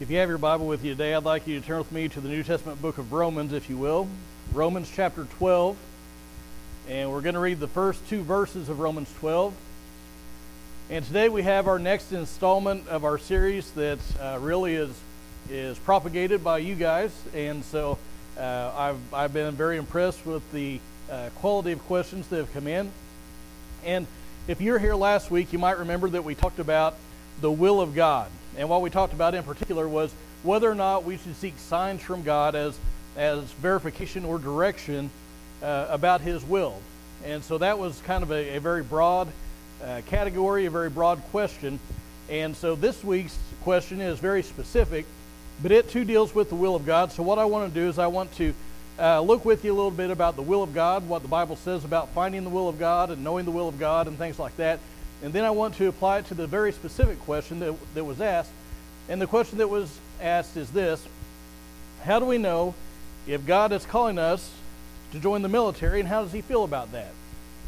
If you have your Bible with you today, I'd like you to turn with me to the New Testament book of Romans, if you will. Romans chapter 12. And we're going to read the first two verses of Romans 12. And today we have our next installment of our series that uh, really is, is propagated by you guys. And so uh, I've, I've been very impressed with the uh, quality of questions that have come in. And if you're here last week, you might remember that we talked about the will of God. And what we talked about in particular was whether or not we should seek signs from God as, as verification or direction uh, about His will. And so that was kind of a, a very broad uh, category, a very broad question. And so this week's question is very specific, but it too deals with the will of God. So what I want to do is I want to uh, look with you a little bit about the will of God, what the Bible says about finding the will of God and knowing the will of God and things like that. And then I want to apply it to the very specific question that, that was asked. And the question that was asked is this How do we know if God is calling us to join the military, and how does He feel about that?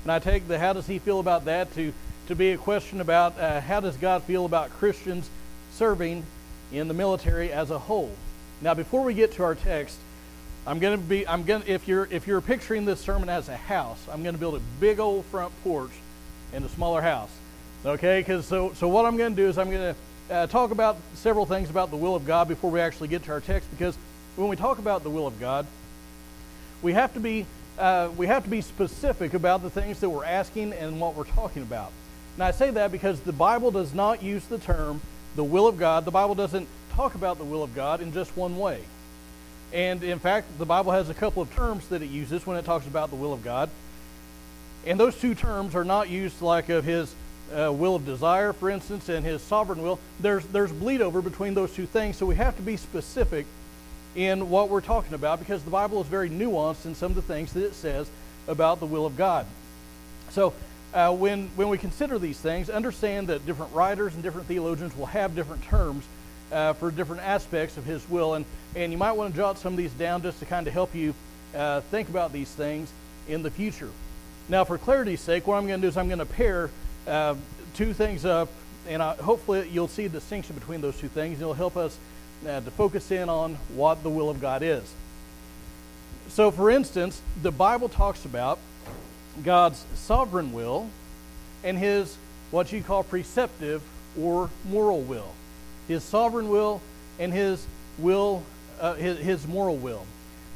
And I take the how does He feel about that to, to be a question about uh, how does God feel about Christians serving in the military as a whole. Now, before we get to our text, I'm going to be I'm going if you're if you're picturing this sermon as a house, I'm going to build a big old front porch in a smaller house. Okay, because so, so what I'm going to do is I'm going to uh, talk about several things about the will of God before we actually get to our text. Because when we talk about the will of God, we have to be uh, we have to be specific about the things that we're asking and what we're talking about. And I say that because the Bible does not use the term the will of God. The Bible doesn't talk about the will of God in just one way. And in fact, the Bible has a couple of terms that it uses when it talks about the will of God. And those two terms are not used like of his uh, will of desire, for instance, and his sovereign will, there's, there's bleed over between those two things. So we have to be specific in what we're talking about because the Bible is very nuanced in some of the things that it says about the will of God. So uh, when, when we consider these things, understand that different writers and different theologians will have different terms uh, for different aspects of his will. And, and you might want to jot some of these down just to kind of help you uh, think about these things in the future. Now, for clarity's sake, what I'm going to do is I'm going to pair uh, two things up, and I, hopefully you'll see the distinction between those two things, and it'll help us uh, to focus in on what the will of God is. So, for instance, the Bible talks about God's sovereign will and his what you call preceptive or moral will. His sovereign will and his will, uh, his, his moral will.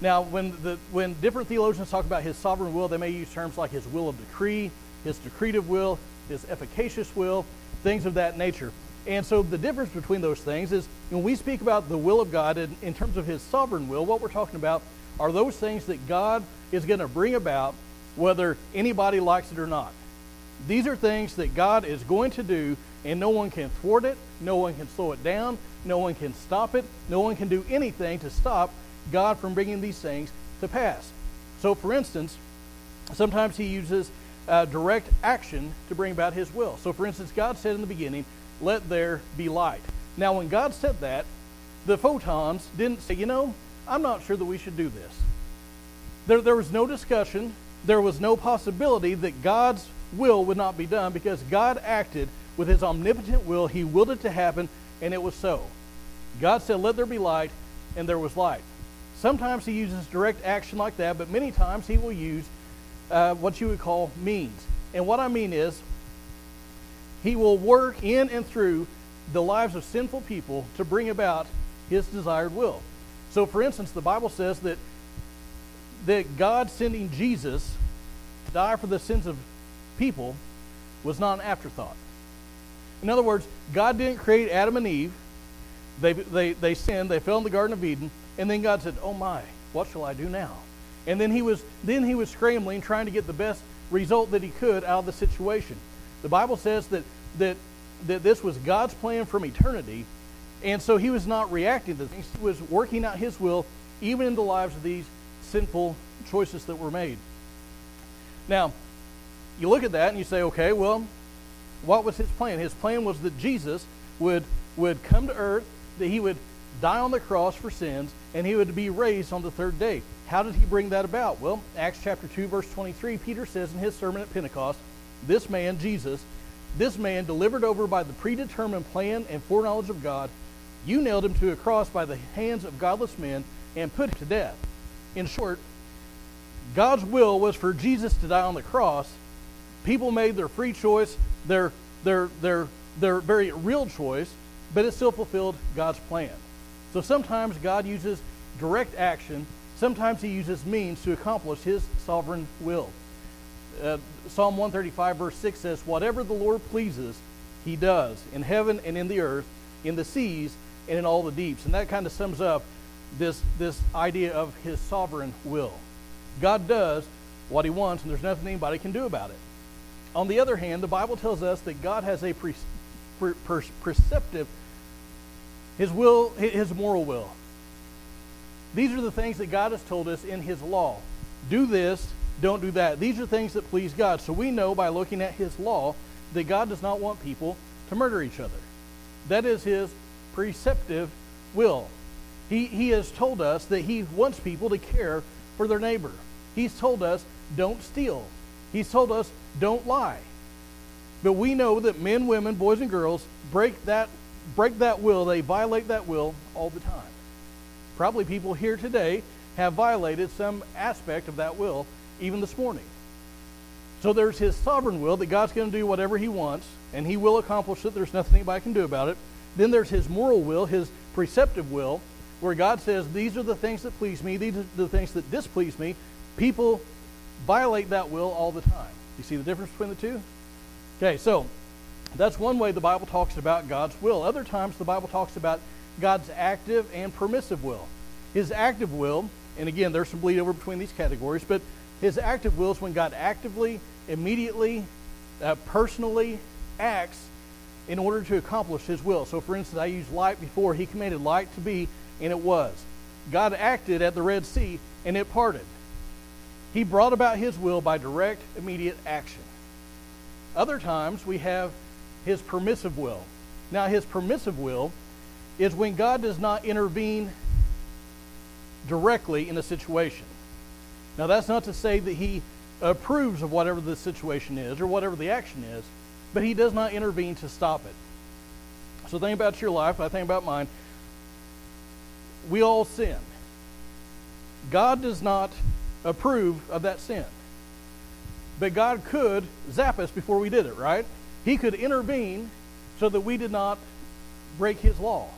Now, when, the, when different theologians talk about his sovereign will, they may use terms like his will of decree, his decretive will, his efficacious will, things of that nature. And so the difference between those things is when we speak about the will of God in, in terms of his sovereign will, what we're talking about are those things that God is going to bring about whether anybody likes it or not. These are things that God is going to do, and no one can thwart it, no one can slow it down, no one can stop it, no one can do anything to stop God from bringing these things to pass. So, for instance, sometimes He uses uh, direct action to bring about his will. So, for instance, God said in the beginning, Let there be light. Now, when God said that, the photons didn't say, You know, I'm not sure that we should do this. There, there was no discussion, there was no possibility that God's will would not be done because God acted with his omnipotent will. He willed it to happen, and it was so. God said, Let there be light, and there was light. Sometimes he uses direct action like that, but many times he will use uh, what you would call means. And what I mean is, he will work in and through the lives of sinful people to bring about his desired will. So, for instance, the Bible says that, that God sending Jesus to die for the sins of people was not an afterthought. In other words, God didn't create Adam and Eve. They, they, they sinned, they fell in the Garden of Eden, and then God said, Oh my, what shall I do now? And then he was then he was scrambling, trying to get the best result that he could out of the situation. The Bible says that that that this was God's plan from eternity, and so he was not reacting to things. He was working out his will even in the lives of these sinful choices that were made. Now, you look at that and you say, okay, well, what was his plan? His plan was that Jesus would would come to earth, that he would die on the cross for sins, and he would be raised on the third day. How did he bring that about? Well, Acts chapter 2, verse 23, Peter says in his sermon at Pentecost, This man, Jesus, this man delivered over by the predetermined plan and foreknowledge of God, You nailed him to a cross by the hands of godless men and put him to death. In short, God's will was for Jesus to die on the cross. People made their free choice, their, their, their, their very real choice, but it still fulfilled God's plan. So sometimes God uses direct action, sometimes he uses means to accomplish his sovereign will. Uh, Psalm 135, verse 6 says, Whatever the Lord pleases, he does, in heaven and in the earth, in the seas and in all the deeps. And that kind of sums up this, this idea of his sovereign will. God does what he wants, and there's nothing anybody can do about it. On the other hand, the Bible tells us that God has a pre, pre, pre, preceptive, his will, his moral will. These are the things that God has told us in his law. Do this, don't do that. These are things that please God. So we know by looking at his law that God does not want people to murder each other. That is his preceptive will. He, he has told us that he wants people to care for their neighbor. He's told us, don't steal. He's told us, don't lie. But we know that men, women, boys, and girls break that, break that will. They violate that will all the time. Probably people here today have violated some aspect of that will even this morning. So there's his sovereign will that God's going to do whatever he wants, and he will accomplish it. There's nothing anybody can do about it. Then there's his moral will, his preceptive will, where God says, These are the things that please me, these are the things that displease me. People violate that will all the time. You see the difference between the two? Okay, so that's one way the Bible talks about God's will. Other times the Bible talks about God's active and permissive will. His active will, and again, there's some bleed over between these categories, but his active will is when God actively, immediately, uh, personally acts in order to accomplish his will. So, for instance, I used light before. He commanded light to be, and it was. God acted at the Red Sea, and it parted. He brought about his will by direct, immediate action. Other times, we have his permissive will. Now, his permissive will is when God does not intervene directly in a situation. Now, that's not to say that he approves of whatever the situation is or whatever the action is, but he does not intervene to stop it. So, think about your life, I think about mine. We all sin. God does not approve of that sin. But God could zap us before we did it, right? He could intervene so that we did not break his law.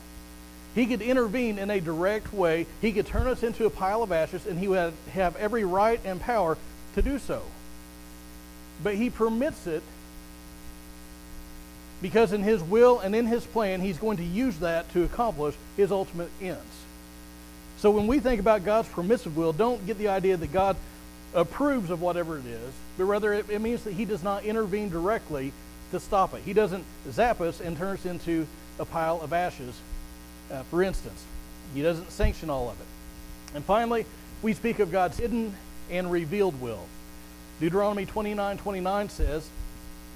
He could intervene in a direct way. He could turn us into a pile of ashes, and he would have every right and power to do so. But he permits it because in his will and in his plan, he's going to use that to accomplish his ultimate ends. So when we think about God's permissive will, don't get the idea that God approves of whatever it is, but rather it, it means that he does not intervene directly to stop it. He doesn't zap us and turn us into a pile of ashes uh, for instance. He doesn't sanction all of it. And finally, we speak of God's hidden and revealed will. Deuteronomy 29 29 says,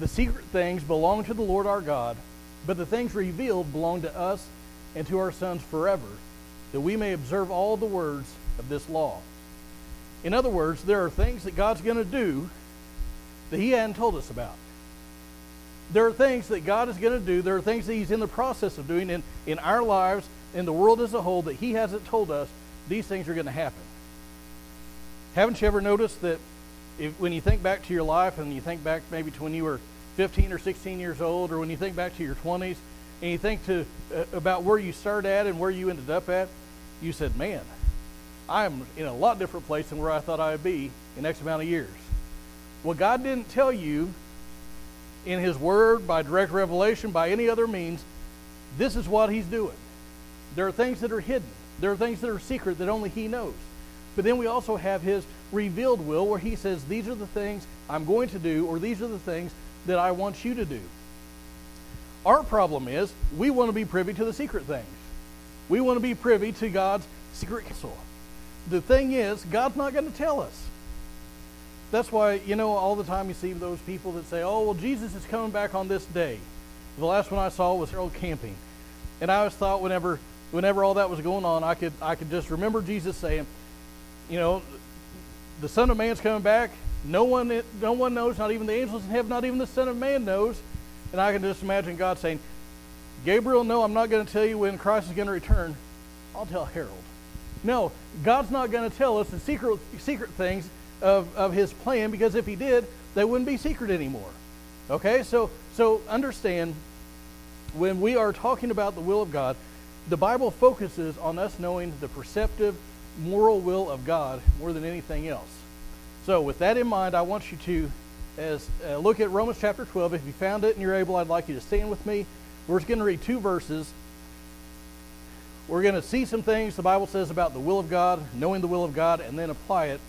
The secret things belong to the Lord our God, but the things revealed belong to us and to our sons forever, that we may observe all the words of this law. In other words, there are things that God's going to do that He hadn't told us about there are things that God is going to do. There are things that He's in the process of doing in, in our lives, in the world as a whole, that He hasn't told us these things are going to happen. Haven't you ever noticed that if, when you think back to your life and you think back maybe to when you were 15 or 16 years old, or when you think back to your 20s, and you think to uh, about where you started at and where you ended up at, you said, "Man, I'm in a lot different place than where I thought I would be in X amount of years." Well, God didn't tell you in His Word, by direct revelation, by any other means, this is what He's doing. There are things that are hidden, there are things that are secret that only He knows. But then we also have His revealed will where He says, These are the things I'm going to do, or these are the things that I want you to do. Our problem is we want to be privy to the secret things. We want to be privy to God's secret counsel. The thing is, God's not going to tell us that's why, you know, all the time you see those people that say, oh, well, Jesus is coming back on this day. The last one I saw was Harold Camping. And I always thought whenever, whenever all that was going on, I could, I could just remember Jesus saying, you know, the Son of Man's coming back. No one, no one knows, not even the angels in heaven, not even the Son of Man knows. And I can just imagine God saying, Gabriel, no, I'm not going to tell you when Christ is going to return. I'll tell Harold. No, God's not going to tell us the secret, secret things of, of his plan because if he did, they wouldn't be secret anymore. Okay? So, so understand when we are talking about the will of God, the Bible focuses on us knowing the preceptive, moral will of God more than anything else. So, with that in mind, I want you to as uh, look at Romans chapter 12. If you found it and you're able, I'd like you to stand with me. We're just going to read two verses. We're going to see some things the Bible says about the will of God, knowing the will of God, and then apply it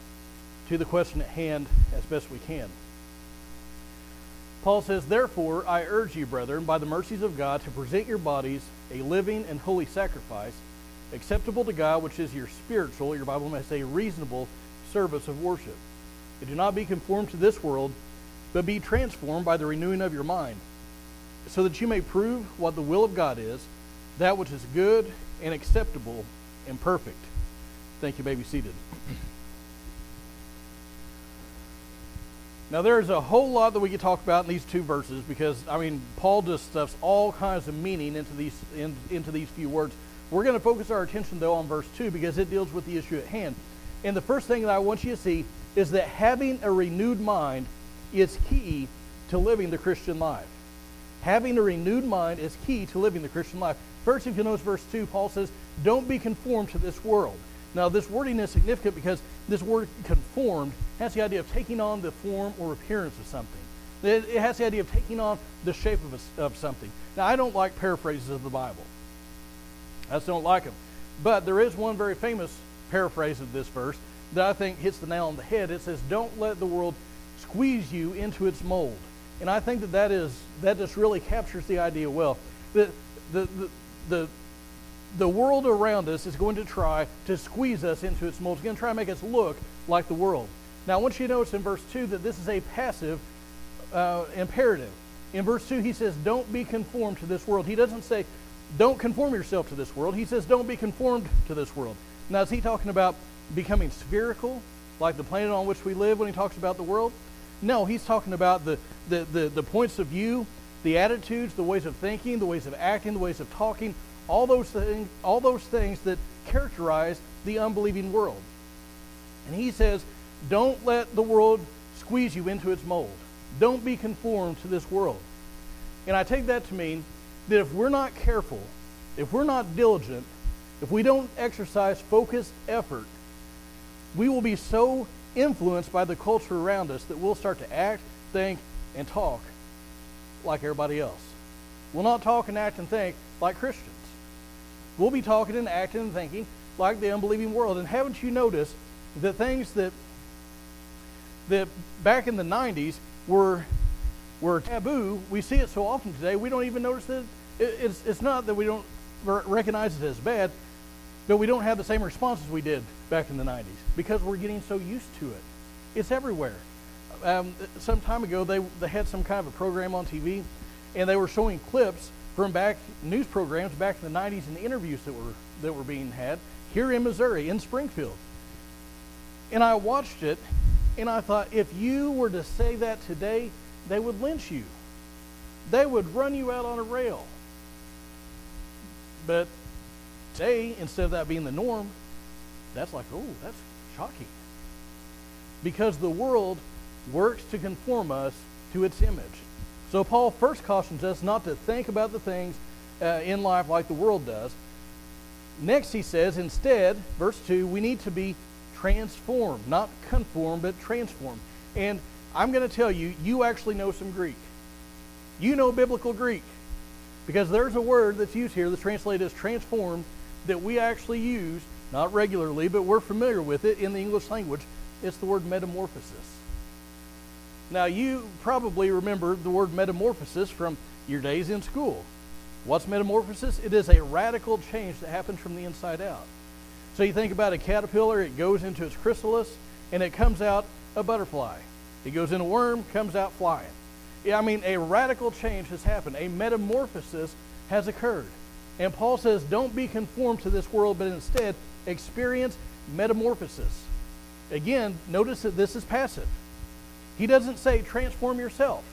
to the question at hand as best we can. Paul says, Therefore, I urge you, brethren, by the mercies of God, to present your bodies a living and holy sacrifice, acceptable to God, which is your spiritual, your Bible may say, reasonable service of worship. And do not be conformed to this world, but be transformed by the renewing of your mind, so that you may prove what the will of God is, that which is good and acceptable and perfect. Thank you, may be seated. Now, there's a whole lot that we could talk about in these two verses because, I mean, Paul just stuffs all kinds of meaning into these, in, into these few words. We're going to focus our attention, though, on verse 2 because it deals with the issue at hand. And the first thing that I want you to see is that having a renewed mind is key to living the Christian life. Having a renewed mind is key to living the Christian life. First, if you notice verse 2, Paul says, Don't be conformed to this world. Now, this wording is significant because this word conformed has the idea of taking on the form or appearance of something. It, has the idea of taking on the shape of, a, of something. Now, I don't like paraphrases of the Bible. I just don't like them. But there is one very famous paraphrase of this verse that I think hits the nail on the head. It says, Don't let the world squeeze you into its mold. And I think that that, is, that just really captures the idea well. The, the, the, the the world around us is going to try to squeeze us into its mold. It's going to try to make us look like the world. Now, I want you to notice in verse 2 that this is a passive uh, imperative. In verse 2, he says, Don't be conformed to this world. He doesn't say, Don't conform yourself to this world. He says, Don't be conformed to this world. Now, is he talking about becoming spherical, like the planet on which we live when he talks about the world? No, he's talking about the, the, the, the points of view, the attitudes, the ways of thinking, the ways of acting, the ways of talking, all those things, all those things that characterize the unbelieving world. And he says, don't let the world squeeze you into its mold. Don't be conformed to this world. And I take that to mean that if we're not careful, if we're not diligent, if we don't exercise focused effort, we will be so influenced by the culture around us that we'll start to act, think, and talk like everybody else. We'll not talk and act and think like Christians. We'll be talking and acting and thinking like the unbelieving world. And haven't you noticed the things that that back in the 90s were were taboo? We see it so often today. We don't even notice that it's it's not that we don't recognize it as bad, but we don't have the same response as we did back in the 90s because we're getting so used to it. It's everywhere. Um, some time ago, they they had some kind of a program on TV, and they were showing clips from back news programs back in the 90s and the interviews that were that were being had here in Missouri in Springfield. And I watched it and I thought if you were to say that today, they would lynch you. They would run you out on a rail. But today, instead of that being the norm, that's like, oh, that's shocking. Because the world works to conform us to its image. So Paul first cautions us not to think about the things uh, in life like the world does. Next, he says, instead, verse 2, we need to be transformed, not conform, but transformed. And I'm going to tell you, you actually know some Greek. You know biblical Greek. Because there's a word that's used here that's translated as transformed that we actually use, not regularly, but we're familiar with it in the English language. It's the word metamorphosis. Now, you probably remember the word metamorphosis from your days in school. What's metamorphosis? It is a radical change that happens from the inside out. So you think about a caterpillar, it goes into its chrysalis, and it comes out a butterfly. It goes in a worm, comes out flying. I mean, a radical change has happened. A metamorphosis has occurred. And Paul says, don't be conformed to this world, but instead experience metamorphosis. Again, notice that this is passive. He doesn't say transform yourself.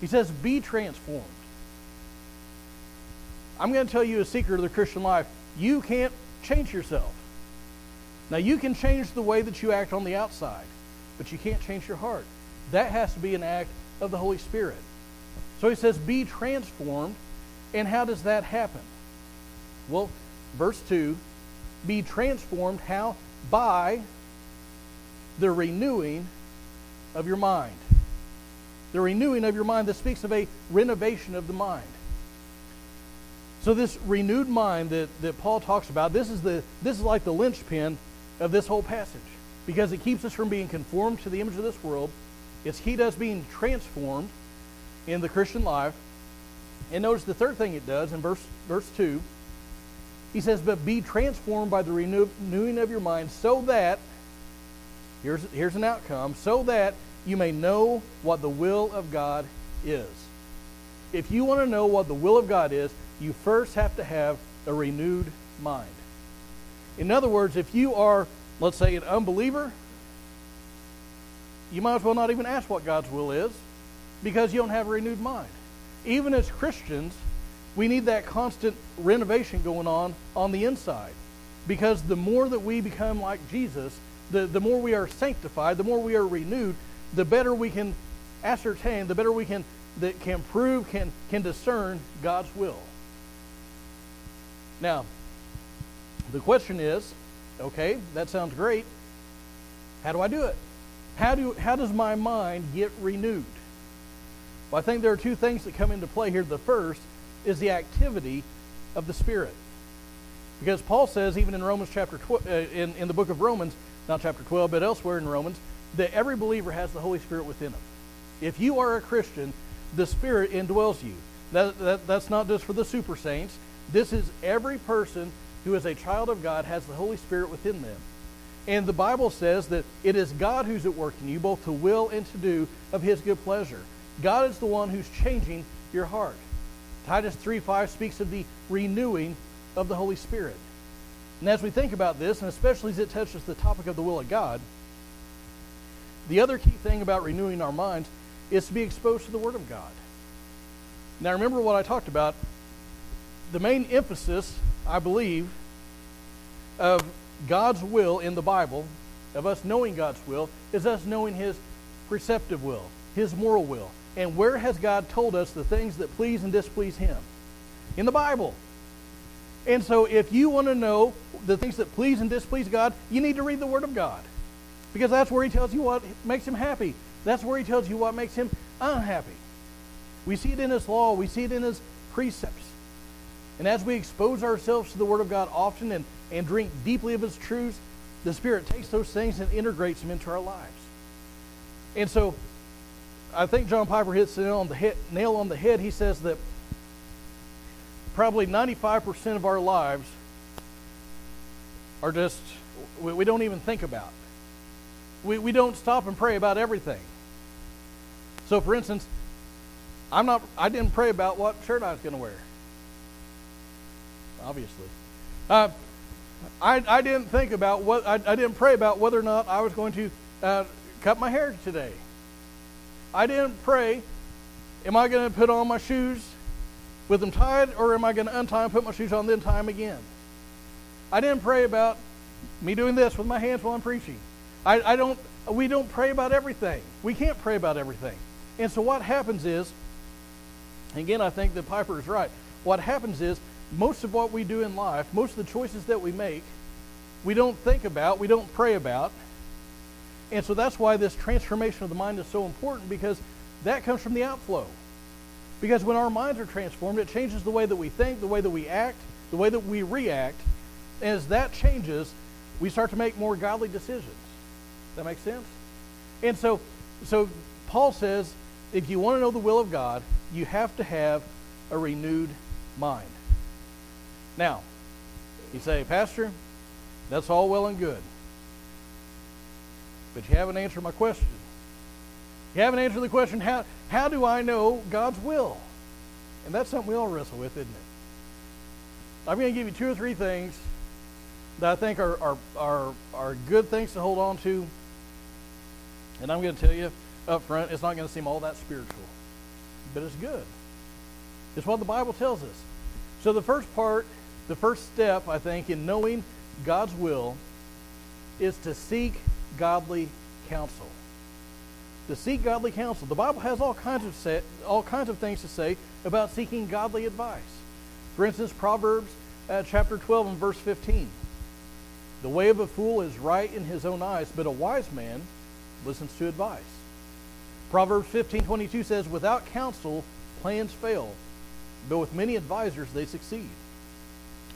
He says be transformed. I'm going to tell you a secret of the Christian life. You can't change yourself. Now, you can change the way that you act on the outside, but you can't change your heart. That has to be an act of the Holy Spirit. So he says, be transformed. And how does that happen? Well, verse 2 be transformed how? By the renewing of your mind. The renewing of your mind. This speaks of a renovation of the mind. So this renewed mind that, that Paul talks about, this is the this is like the linchpin of this whole passage. Because it keeps us from being conformed to the image of this world. It's to us being transformed in the Christian life. And notice the third thing it does in verse verse 2. He says, But be transformed by the renewing of your mind, so that, here's, here's an outcome, so that you may know what the will of God is. If you want to know what the will of God is, you first have to have a renewed mind. In other words, if you are, let's say, an unbeliever, you might as well not even ask what God's will is because you don't have a renewed mind. Even as Christians, we need that constant renovation going on on the inside. Because the more that we become like Jesus, the, the more we are sanctified, the more we are renewed, the better we can ascertain, the better we can that can prove, can, can discern God's will. Now, the question is, okay, that sounds great. How do I do it? How, do, how does my mind get renewed? Well, I think there are two things that come into play here. The first is the activity of the Spirit. Because Paul says, even in Romans chapter 12, uh, in, in the book of Romans, not chapter 12, but elsewhere in Romans, that every believer has the Holy Spirit within them. If you are a Christian, the Spirit indwells you. That, that, that's not just for the super saints. This is every person who is a child of God has the Holy Spirit within them. And the Bible says that it is God who's at work in you, both to will and to do of his good pleasure. God is the one who's changing your heart. Titus 3.5 speaks of the renewing of the Holy Spirit. And as we think about this, and especially as it touches the topic of the will of God, the other key thing about renewing our minds is to be exposed to the Word of God. Now, remember what I talked about. The main emphasis, I believe, of God's will in the Bible, of us knowing God's will, is us knowing His preceptive will, His moral will. And where has God told us the things that please and displease Him? In the Bible. And so if you want to know the things that please and displease God, you need to read the Word of God. Because that's where He tells you what makes Him happy. That's where He tells you what makes Him unhappy. We see it in His law, we see it in His precepts. And as we expose ourselves to the Word of God often and, and drink deeply of His truths, the Spirit takes those things and integrates them into our lives. And so I think John Piper hits the nail on the head, nail on the head. He says that probably 95% of our lives are just, we, we don't even think about. We, we don't stop and pray about everything. So, for instance, I'm not, I didn't pray about what shirt I was going to wear. Obviously. Uh, I, I didn't think about what, I, I didn't pray about whether or not I was going to uh, cut my hair today. I didn't pray, am I going to put on my shoes with them tied, or am I going to untie and put my shoes on, then tie them again? I didn't pray about me doing this with my hands while I'm preaching. I, I don't, we don't pray about everything. We can't pray about everything. And so what happens is, again, I think that Piper is right. What happens is, most of what we do in life, most of the choices that we make, we don't think about, we don't pray about, and so that's why this transformation of the mind is so important because that comes from the outflow. Because when our minds are transformed, it changes the way that we think, the way that we act, the way that we react. As that changes, we start to make more godly decisions. That make sense? And so, so Paul says, if you want to know the will of God, you have to have a renewed mind. Now, you say, Pastor, that's all well and good but you haven't answered my question. You haven't answered the question, how, how do I know God's will? And that's something we all wrestle with, isn't it? I'm going to give you two or three things that I think are, are, are, are good things to hold on to. And I'm going to tell you up front, it's not going to seem all that spiritual. But it's good. It's what the Bible tells us. So, the first part, the first step, I think, in knowing God's will is to seek godly counsel. To seek godly counsel. The Bible has all kinds of say, all kinds of things to say about seeking godly advice. For instance, Proverbs uh, chapter 12 and verse 15. The way of a fool is right in his own eyes, but a wise man listens to advice. Proverbs 15:22 says, "Without counsel, plans fail, but with many advisors they succeed."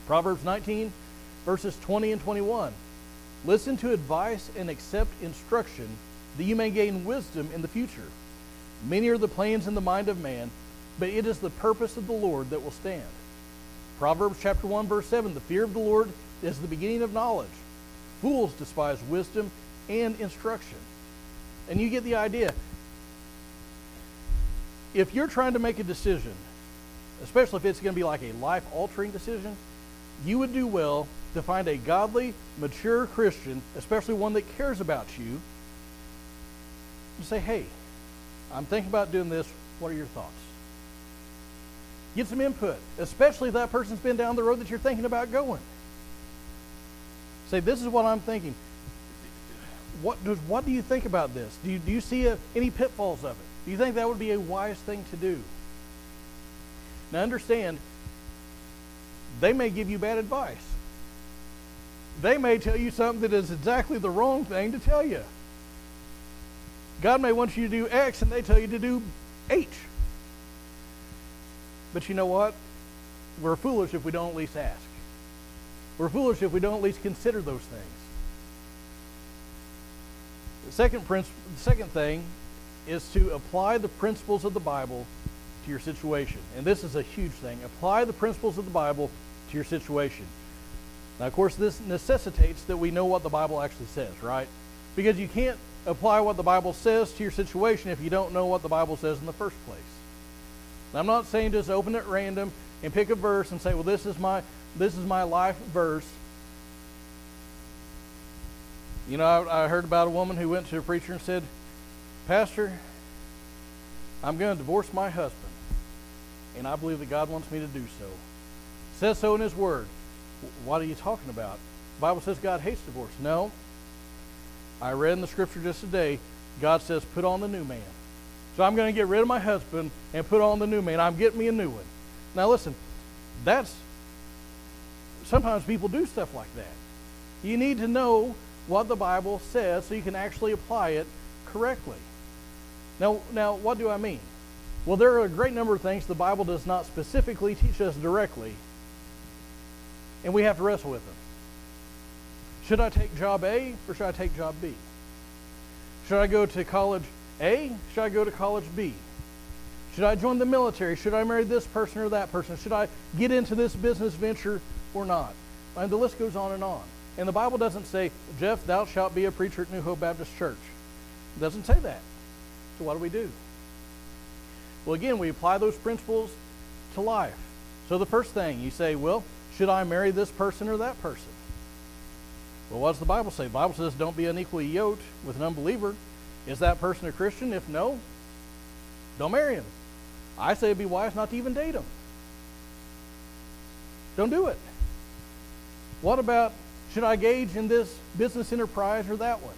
Proverbs 19 verses 20 and 21. Listen to advice and accept instruction, that you may gain wisdom in the future. Many are the plans in the mind of man, but it is the purpose of the Lord that will stand. Proverbs chapter 1 verse 7, the fear of the Lord is the beginning of knowledge. Fools despise wisdom and instruction. And you get the idea. If you're trying to make a decision, especially if it's going to be like a life altering decision, you would do well to find a godly, mature Christian, especially one that cares about you, and say, hey, I'm thinking about doing this. What are your thoughts? Get some input, especially if that person's been down the road that you're thinking about going. Say, this is what I'm thinking. What, what do you think about this? Do you, do you see a, any pitfalls of it? Do you think that would be a wise thing to do? Now, understand, they may give you bad advice. They may tell you something that is exactly the wrong thing to tell you. God may want you to do X and they tell you to do H. But you know what? We're foolish if we don't at least ask. We're foolish if we don't at least consider those things. The second, principle, the second thing is to apply the principles of the Bible to your situation. And this is a huge thing. Apply the principles of the Bible to your situation. Now, of course, this necessitates that we know what the Bible actually says, right? Because you can't apply what the Bible says to your situation if you don't know what the Bible says in the first place. Now, I'm not saying just open at random and pick a verse and say, well, this is my, this is my life verse. You know, I, I heard about a woman who went to a preacher and said, Pastor, I'm going to divorce my husband, and I believe that God wants me to do so. says so in His Word. What are you talking about? The Bible says God hates divorce. No. I read in the scripture just today, God says, put on the new man. So I'm going to get rid of my husband and put on the new man. I'm getting me a new one. Now listen, that's sometimes people do stuff like that. You need to know what the Bible says so you can actually apply it correctly. Now, now what do I mean? Well, there are a great number of things the Bible does not specifically teach us directly, and we have to wrestle with them. Should I take job A or should I take job B? Should I go to college A? Should I go to college B? Should I join the military? Should I marry this person or that person? Should I get into this business venture or not? And the list goes on and on. And the Bible doesn't say, Jeff, thou shalt be a preacher at New Hope Baptist Church. It doesn't say that. So what do we do? Well, again, we apply those principles to life. So the first thing, you say, well, should I marry this person or that person? Well, what does the Bible say? The Bible says don't be unequally yoked with an unbeliever. Is that person a Christian? If no, don't marry him. I say it'd be wise not to even date him. Don't do it. What about should I engage in this business enterprise or that one?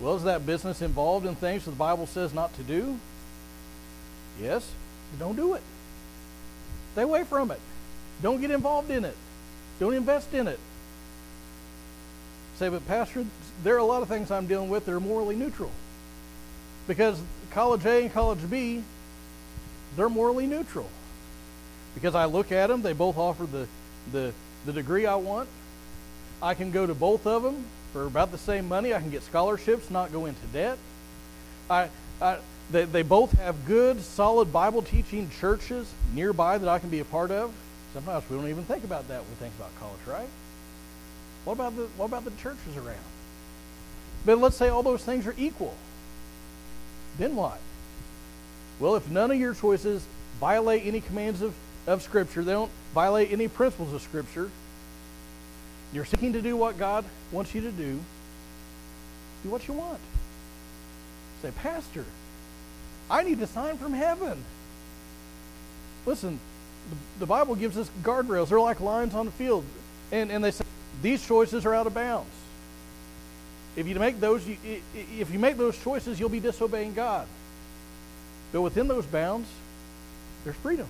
Well, is that business involved in things that the Bible says not to do? Yes, don't do it. Stay away from it. Don't get involved in it. Don't invest in it. Say, but Pastor, there are a lot of things I'm dealing with that are morally neutral. Because college A and college B, they're morally neutral. Because I look at them, they both offer the, the, the degree I want. I can go to both of them for about the same money. I can get scholarships, not go into debt. I, I, they, they both have good, solid Bible teaching churches nearby that I can be a part of. Sometimes we don't even think about that when we think about college, right? What about the what about the churches around? But let's say all those things are equal. Then what? Well, if none of your choices violate any commands of, of Scripture, they don't violate any principles of Scripture, you're seeking to do what God wants you to do, do what you want. Say, Pastor, I need a sign from heaven. Listen, the, Bible gives us guardrails. They're like lines on the field. And, and they say these choices are out of bounds. If you make those, if you make those choices, you'll be disobeying God. But within those bounds, there's freedom.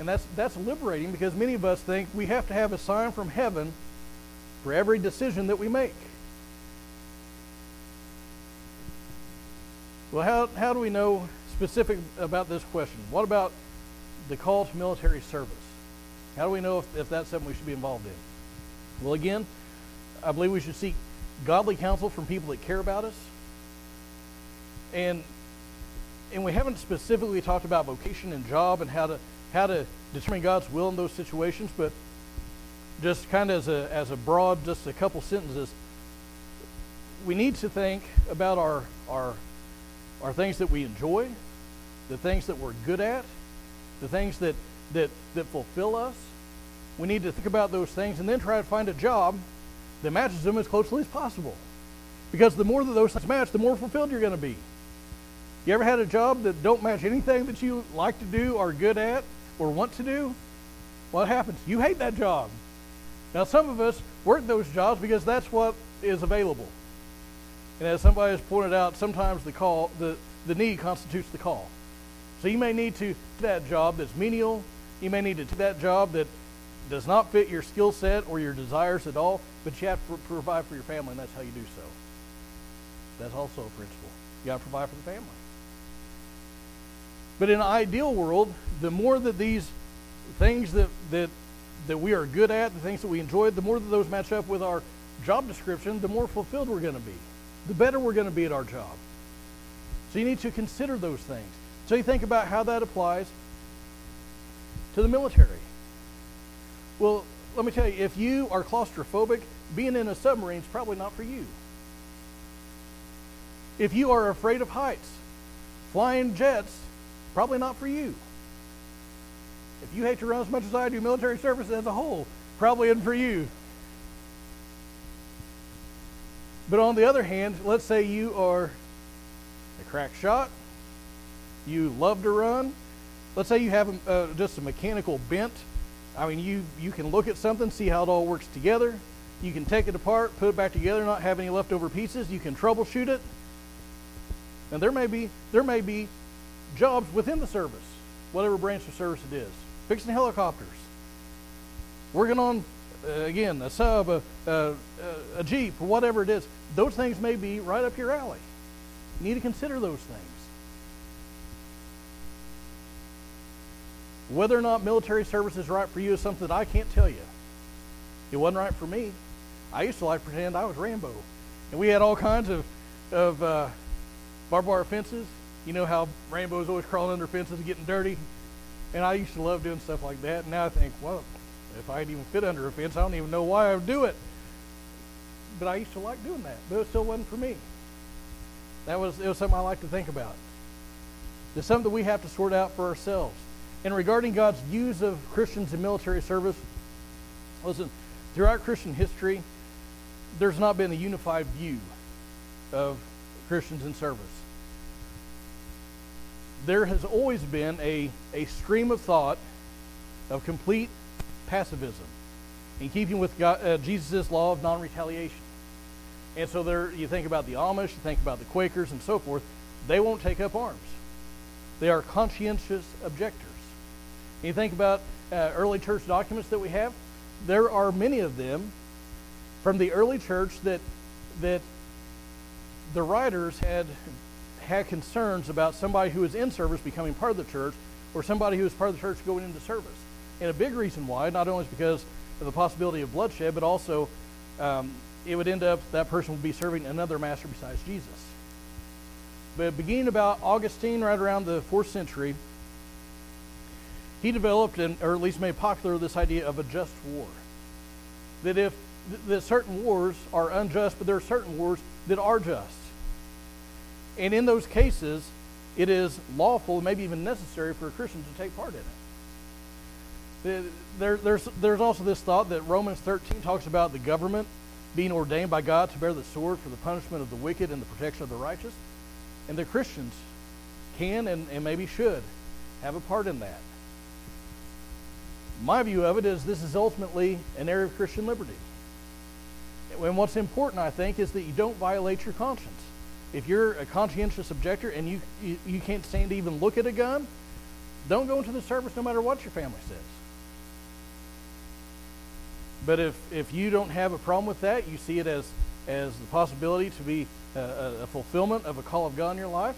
And that's, that's liberating because many of us think we have to have a sign from heaven for every decision that we make. Well, how, how do we know specific about this question? What about the call to military service? How do we know if, if that's something we should be involved in? Well, again, I believe we should seek godly counsel from people that care about us. And and we haven't specifically talked about vocation and job and how to how to determine God's will in those situations, but just kind of as a as a broad, just a couple sentences, we need to think about our our our things that we enjoy, the things that we're good at, the things that that that fulfill us. We need to think about those things and then try to find a job that matches them as closely as possible. Because the more that those things match, the more fulfilled you're going to be. You ever had a job that don't match anything that you like to do or good at or want to do? What happens? You hate that job. Now, some of us work those jobs because that's what is available. And as somebody has pointed out, sometimes the call, the, the need constitutes the call. So you may need to that job that's menial. You may need to that job that does not fit your skill set or your desires at all, but you have to provide for your family, and that's how you do so. That's also a principle. You got to provide for the family. But in an ideal world, the more that these things that, that, that we are good at, the things that we enjoy, the more that those match up with our job description, the more fulfilled we're going to be. The better we're going to be at our job. So you need to consider those things. So you think about how that applies to the military. Well, let me tell you, if you are claustrophobic, being in a submarine is probably not for you. If you are afraid of heights, flying jets Probably not for you. If you hate to run as much as I do, military service as a whole, probably isn't for you. But on the other hand, let's say you are a crack shot, you love to run. Let's say you have uh, just a mechanical bent. I mean, you, you can look at something, see how it all works together. You can take it apart, put it back together, not have any leftover pieces. You can troubleshoot it. And there may be there may be jobs within the service, whatever branch of service it is. Fixing helicopters, working on, uh, again, a sub, a, a, a Jeep, whatever it is. Those things may be right up your alley. You need to consider those things. Whether or not military service is right for you is something that I can't tell you. It wasn't right for me. I used to like pretend I was Rambo. And we had all kinds of, of uh, barbed wire fences you know how Rambo's always crawling under fences and getting dirty? And I used to love doing stuff like that. And now I think, well, if I even fit under a fence, I don't even know why I would do it. But I used to like doing that. But it still wasn't for me. That was, it was something I like to think about. It's something that we have to sort out for ourselves. And regarding God's views of Christians in military service, listen, throughout Christian history, there's not been a unified view of Christians in service there has always been a, a stream of thought of complete pacifism in keeping with uh, Jesus' law of non-retaliation. And so there, you think about the Amish, you think about the Quakers and so forth, they won't take up arms. They are conscientious objectors. And you think about uh, early church documents that we have, there are many of them from the early church that, that the writers had had concerns about somebody who was in service becoming part of the church or somebody who was part of the church going into service. And a big reason why, not only is because of the possibility of bloodshed, but also um, it would end up that person would be serving another master besides Jesus. But beginning about Augustine, right around the fourth century, he developed, or at least made popular, this idea of a just war. That if that certain wars are unjust, but there are certain wars that are just. And in those cases, it is lawful, maybe even necessary for a Christian to take part in it. There, there's, there's also this thought that Romans 13 talks about the government being ordained by God to bear the sword for the punishment of the wicked and the protection of the righteous. And the Christians can and, and maybe should have a part in that. My view of it is this is ultimately an area of Christian liberty. And what's important, I think, is that you don't violate your conscience. If you're a conscientious objector and you, you, you can't stand to even look at a gun, don't go into the service no matter what your family says. But if, if you don't have a problem with that, you see it as, as the possibility to be a, a, fulfillment of a call of God in your life,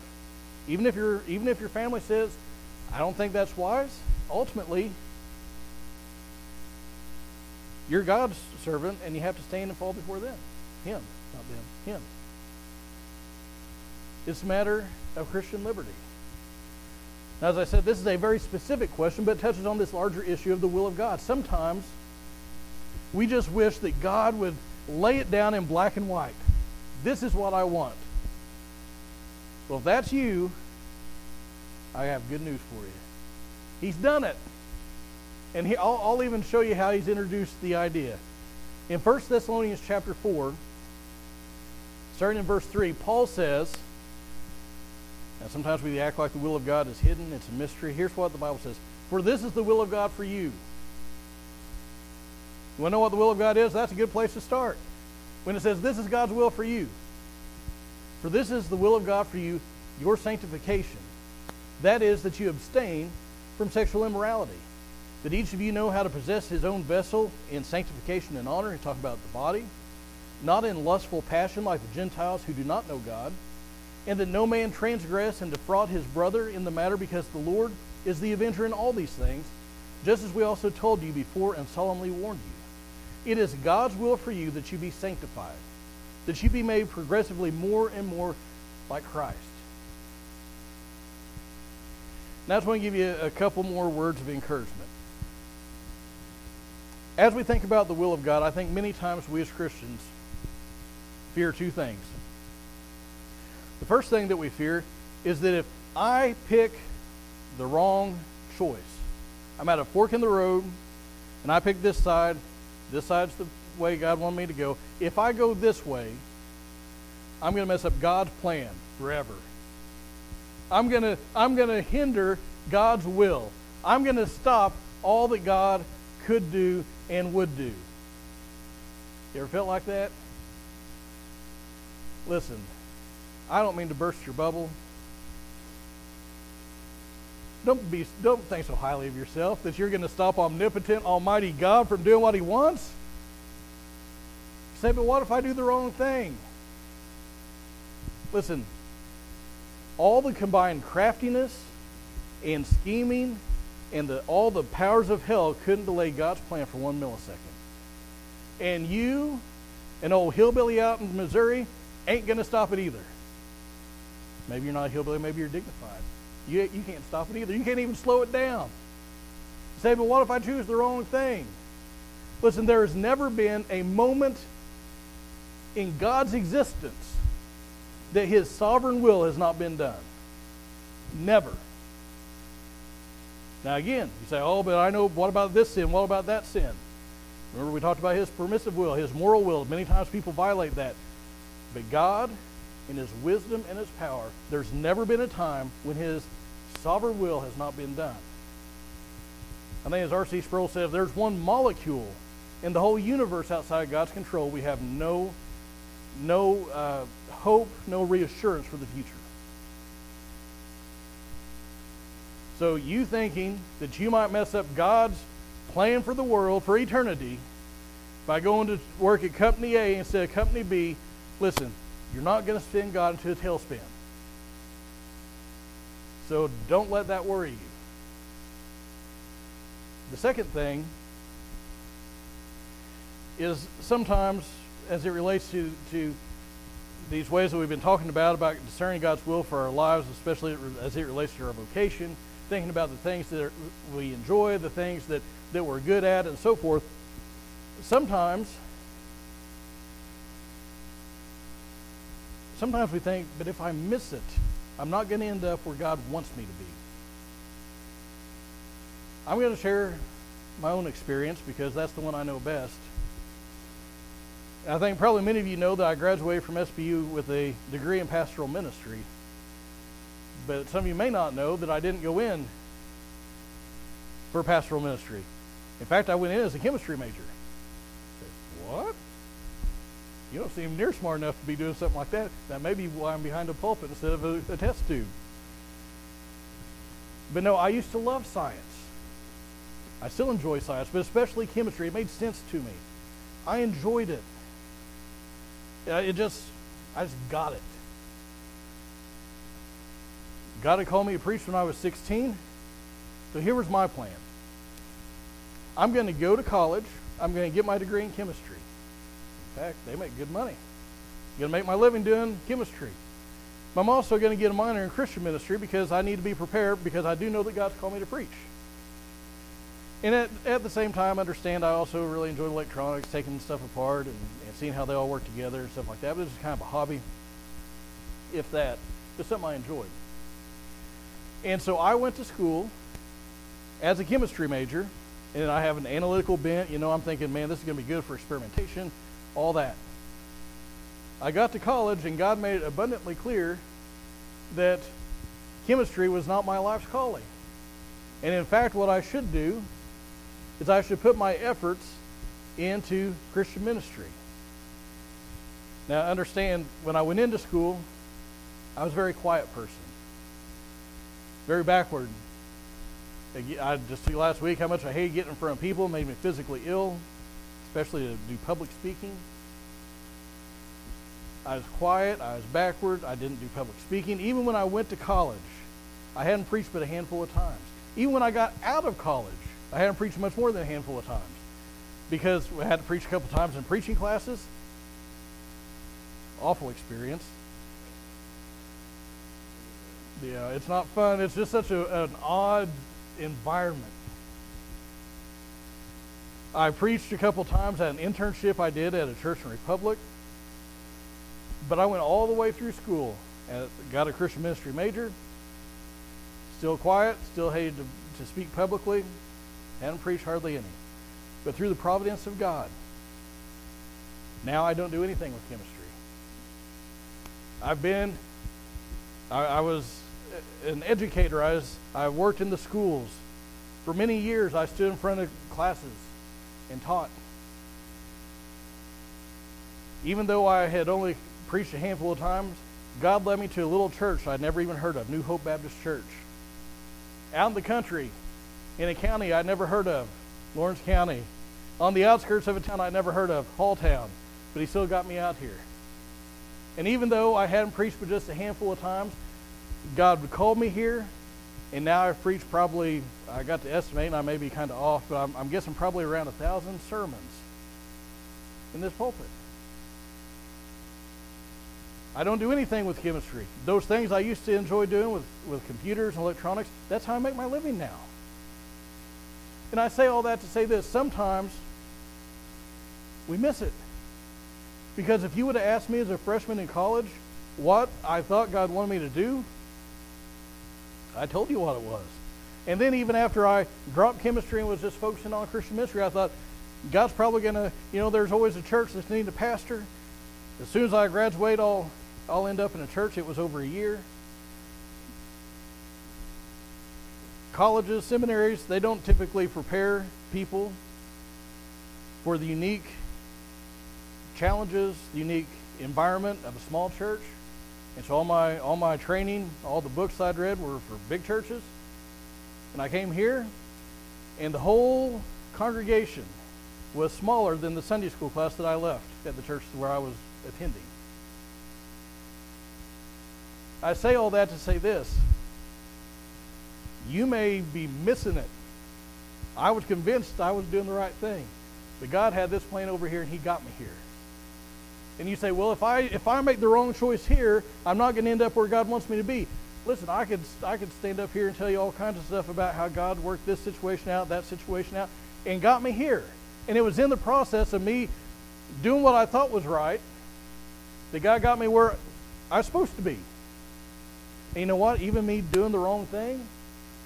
even if, you even if your family says, I don't think that's wise, ultimately, you're God's servant and you have to stand and fall before them. Him, not them, Him. It's a matter of Christian liberty. Now, as I said, this is a very specific question, but it touches on this larger issue of the will of God. Sometimes we just wish that God would lay it down in black and white. This is what I want. Well, if that's you, I have good news for you. He's done it. And he, I'll, I'll even show you how he's introduced the idea. In 1 Thessalonians chapter 4, starting in verse 3, Paul says, sometimes we act like the will of God is hidden, it's a mystery. Here's what the Bible says For this is the will of God for you you want to know what the will of God is? That's a good place to start. When it says, This is God's will for you. For this is the will of God for you, your sanctification. That is, that you abstain from sexual immorality. That each of you know how to possess his own vessel in sanctification and honor. He's talking about the body. Not in lustful passion like the Gentiles who do not know God. And that no man transgress and defraud his brother in the matter, because the Lord is the avenger in all these things, just as we also told you before and solemnly warned you. It is God's will for you that you be sanctified, that you be made progressively more and more like Christ. Now, I just want to give you a couple more words of encouragement. As we think about the will of God, I think many times we as Christians fear two things. The first thing that we fear is that if I pick the wrong choice, I'm at a fork in the road, and I pick this side, this side's the way God wanted me to go. If I go this way, I'm going to mess up God's plan forever. I'm going to I'm going to hinder God's will. I'm going to stop all that God could do and would do. You ever felt like that? Listen, I don't mean to burst your bubble. Don't be don't think so highly of yourself that you're going to stop omnipotent almighty God from doing what he wants. Say, but what if I do the wrong thing? Listen, all the combined craftiness and scheming and the, all the powers of hell couldn't delay God's plan for one millisecond. And you, an old hillbilly out in Missouri, ain't going to stop it either. Maybe you're not a hillbilly, maybe you're dignified. You, you can't stop it either. You can't even slow it down. say, but what if I choose the wrong thing? Listen, there has never been a moment in God's existence that his sovereign will has not been done. Never. Now, again, you say, oh, but I know, what about this sin? What about that sin? Remember, we talked about his permissive will, his moral will. Many times people violate that. But God in his wisdom and his power, there's never been a time when his sovereign will has not been done. I think as R.C. Sproul says, there's one molecule in the whole universe outside God's control. We have no, no uh, hope, no reassurance for the future. So you thinking that you might mess up God's plan for the world for eternity by going to work at Company A instead of Company B, listen, you're not going to spin God into a tailspin. So don't let that worry you. The second thing is sometimes, as it relates to, to these ways that we've been talking about, about discerning God's will for our lives, especially as it relates to our vocation, thinking about the things that we enjoy, the things that, that we're good at, and so forth, sometimes sometimes we think, but if I miss it, I'm not going to end up where God wants me to be. I'm going to share my own experience because that's the one I know best. I think probably many of you know that I graduated from SBU with a degree in pastoral ministry. But some of you may not know that I didn't go in for pastoral ministry. In fact, I went in as a chemistry major. You don't seem near smart enough to be doing something like that. That may be why I'm behind a pulpit instead of a, a test tube. But no, I used to love science. I still enjoy science, but especially chemistry. It made sense to me. I enjoyed it. It just, I just got it. God had called me to preach when I was 16. So here was my plan. I'm going to go to college. I'm going to get my degree in chemistry. Fact, they make good money. I'm going to make my living doing chemistry. But I'm also going to get a minor in Christian ministry because I need to be prepared because I do know that God's called me to preach. And at, at the same time, understand I also really enjoy electronics, taking stuff apart and, and seeing how they all work together and stuff like that. But it's kind of a hobby, if that. It's something I enjoyed. And so I went to school as a chemistry major, and I have an analytical bent. You know, I'm thinking, man, this is going to be good for experimentation, all that. I got to college, and God made it abundantly clear that chemistry was not my life's calling. And in fact, what I should do is I should put my efforts into Christian ministry. Now, understand, when I went into school, I was a very quiet person very backward. I just see last week how much I hated getting in front of people, made me physically ill, especially to do public speaking. I was quiet, I was backward, I didn't do public speaking. Even when I went to college, I hadn't preached but a handful of times. Even when I got out of college, I hadn't preached much more than a handful of times. Because I had to preach a couple times in preaching classes. Awful experience. Yeah, it's not fun. It's just such a, an odd environment. I preached a couple times at an internship I did at a church in Republic. But I went all the way through school and got a Christian ministry major. Still quiet, still hated to, to speak publicly, hadn't preached hardly any. But through the providence of God, now I don't do anything with chemistry. I've been, I, I was an educator. I, was, I worked in the schools. For many years, I stood in front of classes and taught. Even though I had only preached a handful of times, God led me to a little church I'd never even heard of, New Hope Baptist Church. Out in the country, in a county I'd never heard of, Lawrence County. On the outskirts of a town I'd never heard of, Halltown. But he still got me out here. And even though I hadn't preached but just a handful of times, God called me here, and now I've preached probably, I got to estimate, and I may be kind of off, but I'm, I'm guessing probably around a thousand sermons in this pulpit. I don't do anything with chemistry. Those things I used to enjoy doing with, with computers and electronics, that's how I make my living now. And I say all that to say this sometimes we miss it. Because if you would have asked me as a freshman in college what I thought God wanted me to do, I told you what it was. And then even after I dropped chemistry and was just focusing on Christian ministry, I thought, God's probably going to, you know, there's always a church that's needing a pastor. As soon as I graduate, I'll, I'll end up in a church. It was over a year. Colleges, seminaries, they don't typically prepare people for the unique challenges, the unique environment of a small church. And so all my all my training, all the books I'd read were for big churches. And I came here, and the whole congregation was smaller than the Sunday school class that I left at the church where I was attending. I say all that to say this. You may be missing it. I was convinced I was doing the right thing. But God had this plan over here and he got me here and you say, well, if I if I make the wrong choice here, I'm not going to end up where God wants me to be. Listen, I could I could stand up here and tell you all kinds of stuff about how God worked this situation out, that situation out, and got me here. And it was in the process of me doing what I thought was right that God got me where I was supposed to be. And you know what? Even me doing the wrong thing,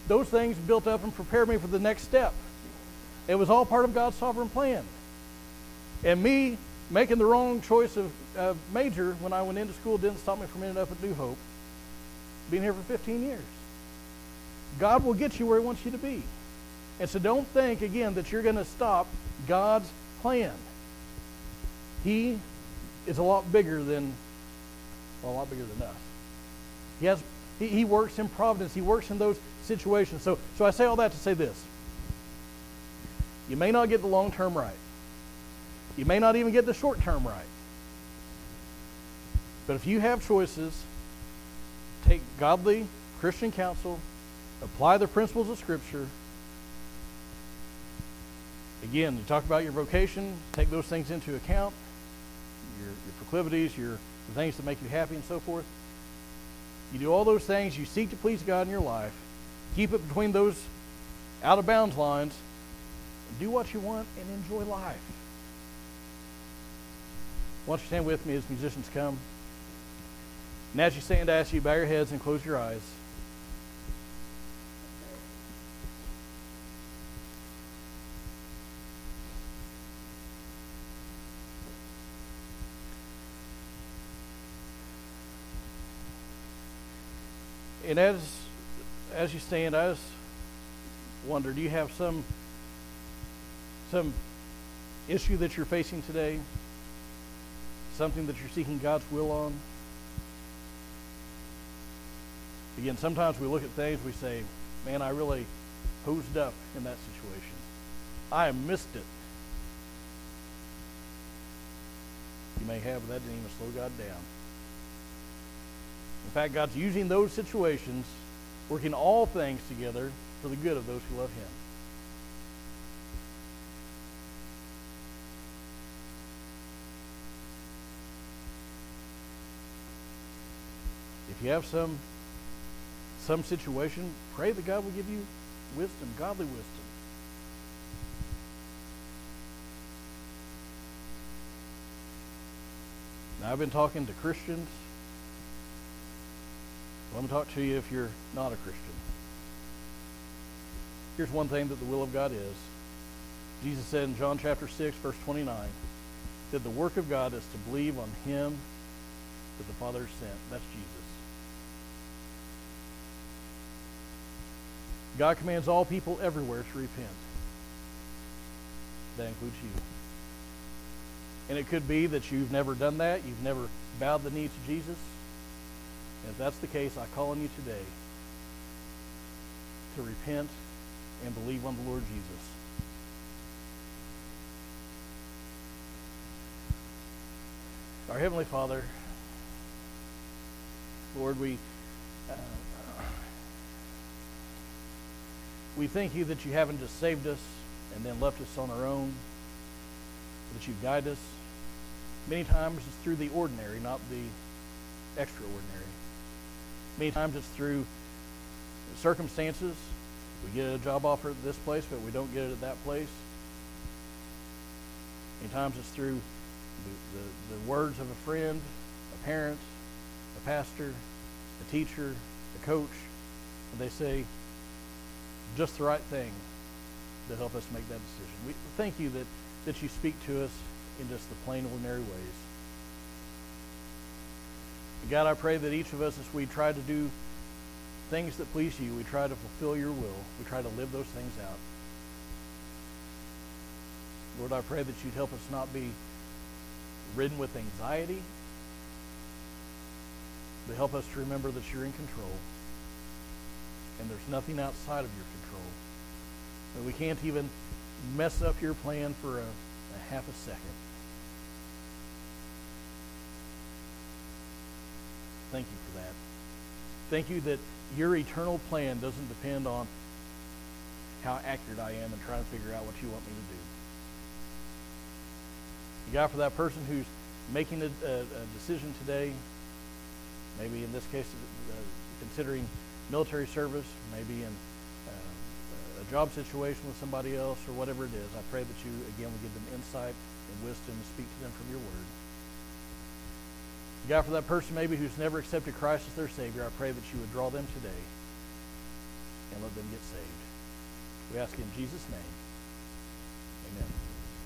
those things built up and prepared me for the next step. It was all part of God's sovereign plan. And me making the wrong choice of major when I went into school didn't stop me from ending up at New Hope, being here for 15 years. God will get you where He wants you to be. And so don't think, again, that you're going to stop God's plan. He is a lot bigger than, well, a lot bigger than us. He has he, he works in providence. He works in those situations. So, so I say all that to say this. You may not get the long term right. You may not even get the short term right. But if you have choices, take godly Christian counsel, apply the principles of Scripture. Again, you talk about your vocation, take those things into account, your, your proclivities, your the things that make you happy, and so forth. You do all those things, you seek to please God in your life, keep it between those out of bounds lines, do what you want and enjoy life. Why don't you stand with me as musicians come? And as you stand, I ask you bow your heads and close your eyes. And as as you stand, I just wonder, do you have some some issue that you're facing today? Something that you're seeking God's will on? Again, sometimes we look at things, we say, man, I really hosed up in that situation. I missed it. You may have, but that didn't even slow God down. In fact, God's using those situations, working all things together for the good of those who love Him. If you have some some situation, pray that God will give you wisdom, godly wisdom. Now, I've been talking to Christians. Let me talk to you if you're not a Christian. Here's one thing that the will of God is. Jesus said in John chapter 6, verse 29, that the work of God is to believe on him that the Father sent. That's Jesus. God commands all people everywhere to repent. That includes you. And it could be that you've never done that. You've never bowed the knee to Jesus. And if that's the case, I call on you today to repent and believe on the Lord Jesus. Our Heavenly Father, Lord, we. Uh, we thank you that you haven't just saved us and then left us on our own, that you guide us. Many times it's through the ordinary, not the extraordinary. Many times it's through circumstances. We get a job offer at this place, but we don't get it at that place. Many times it's through the, the, the words of a friend, a parent, a pastor, a teacher, a coach, and they say, just the right thing to help us make that decision. We thank you that, that you speak to us in just the plain, ordinary ways. God, I pray that each of us, as we try to do things that please you, we try to fulfill your will, we try to live those things out. Lord, I pray that you'd help us not be ridden with anxiety, but help us to remember that you're in control and there's nothing outside of your control. And we can't even mess up your plan for a, a half a second. Thank you for that. Thank you that your eternal plan doesn't depend on how accurate I am in trying to figure out what you want me to do. You God, for that person who's making a, a, a decision today, maybe in this case, uh, considering military service, maybe in uh, a job situation with somebody else or whatever it is. I pray that you, again, will give them insight and wisdom and speak to them from your word. God, for that person maybe who's never accepted Christ as their Savior, I pray that you would draw them today and let them get saved. We ask in Jesus' name.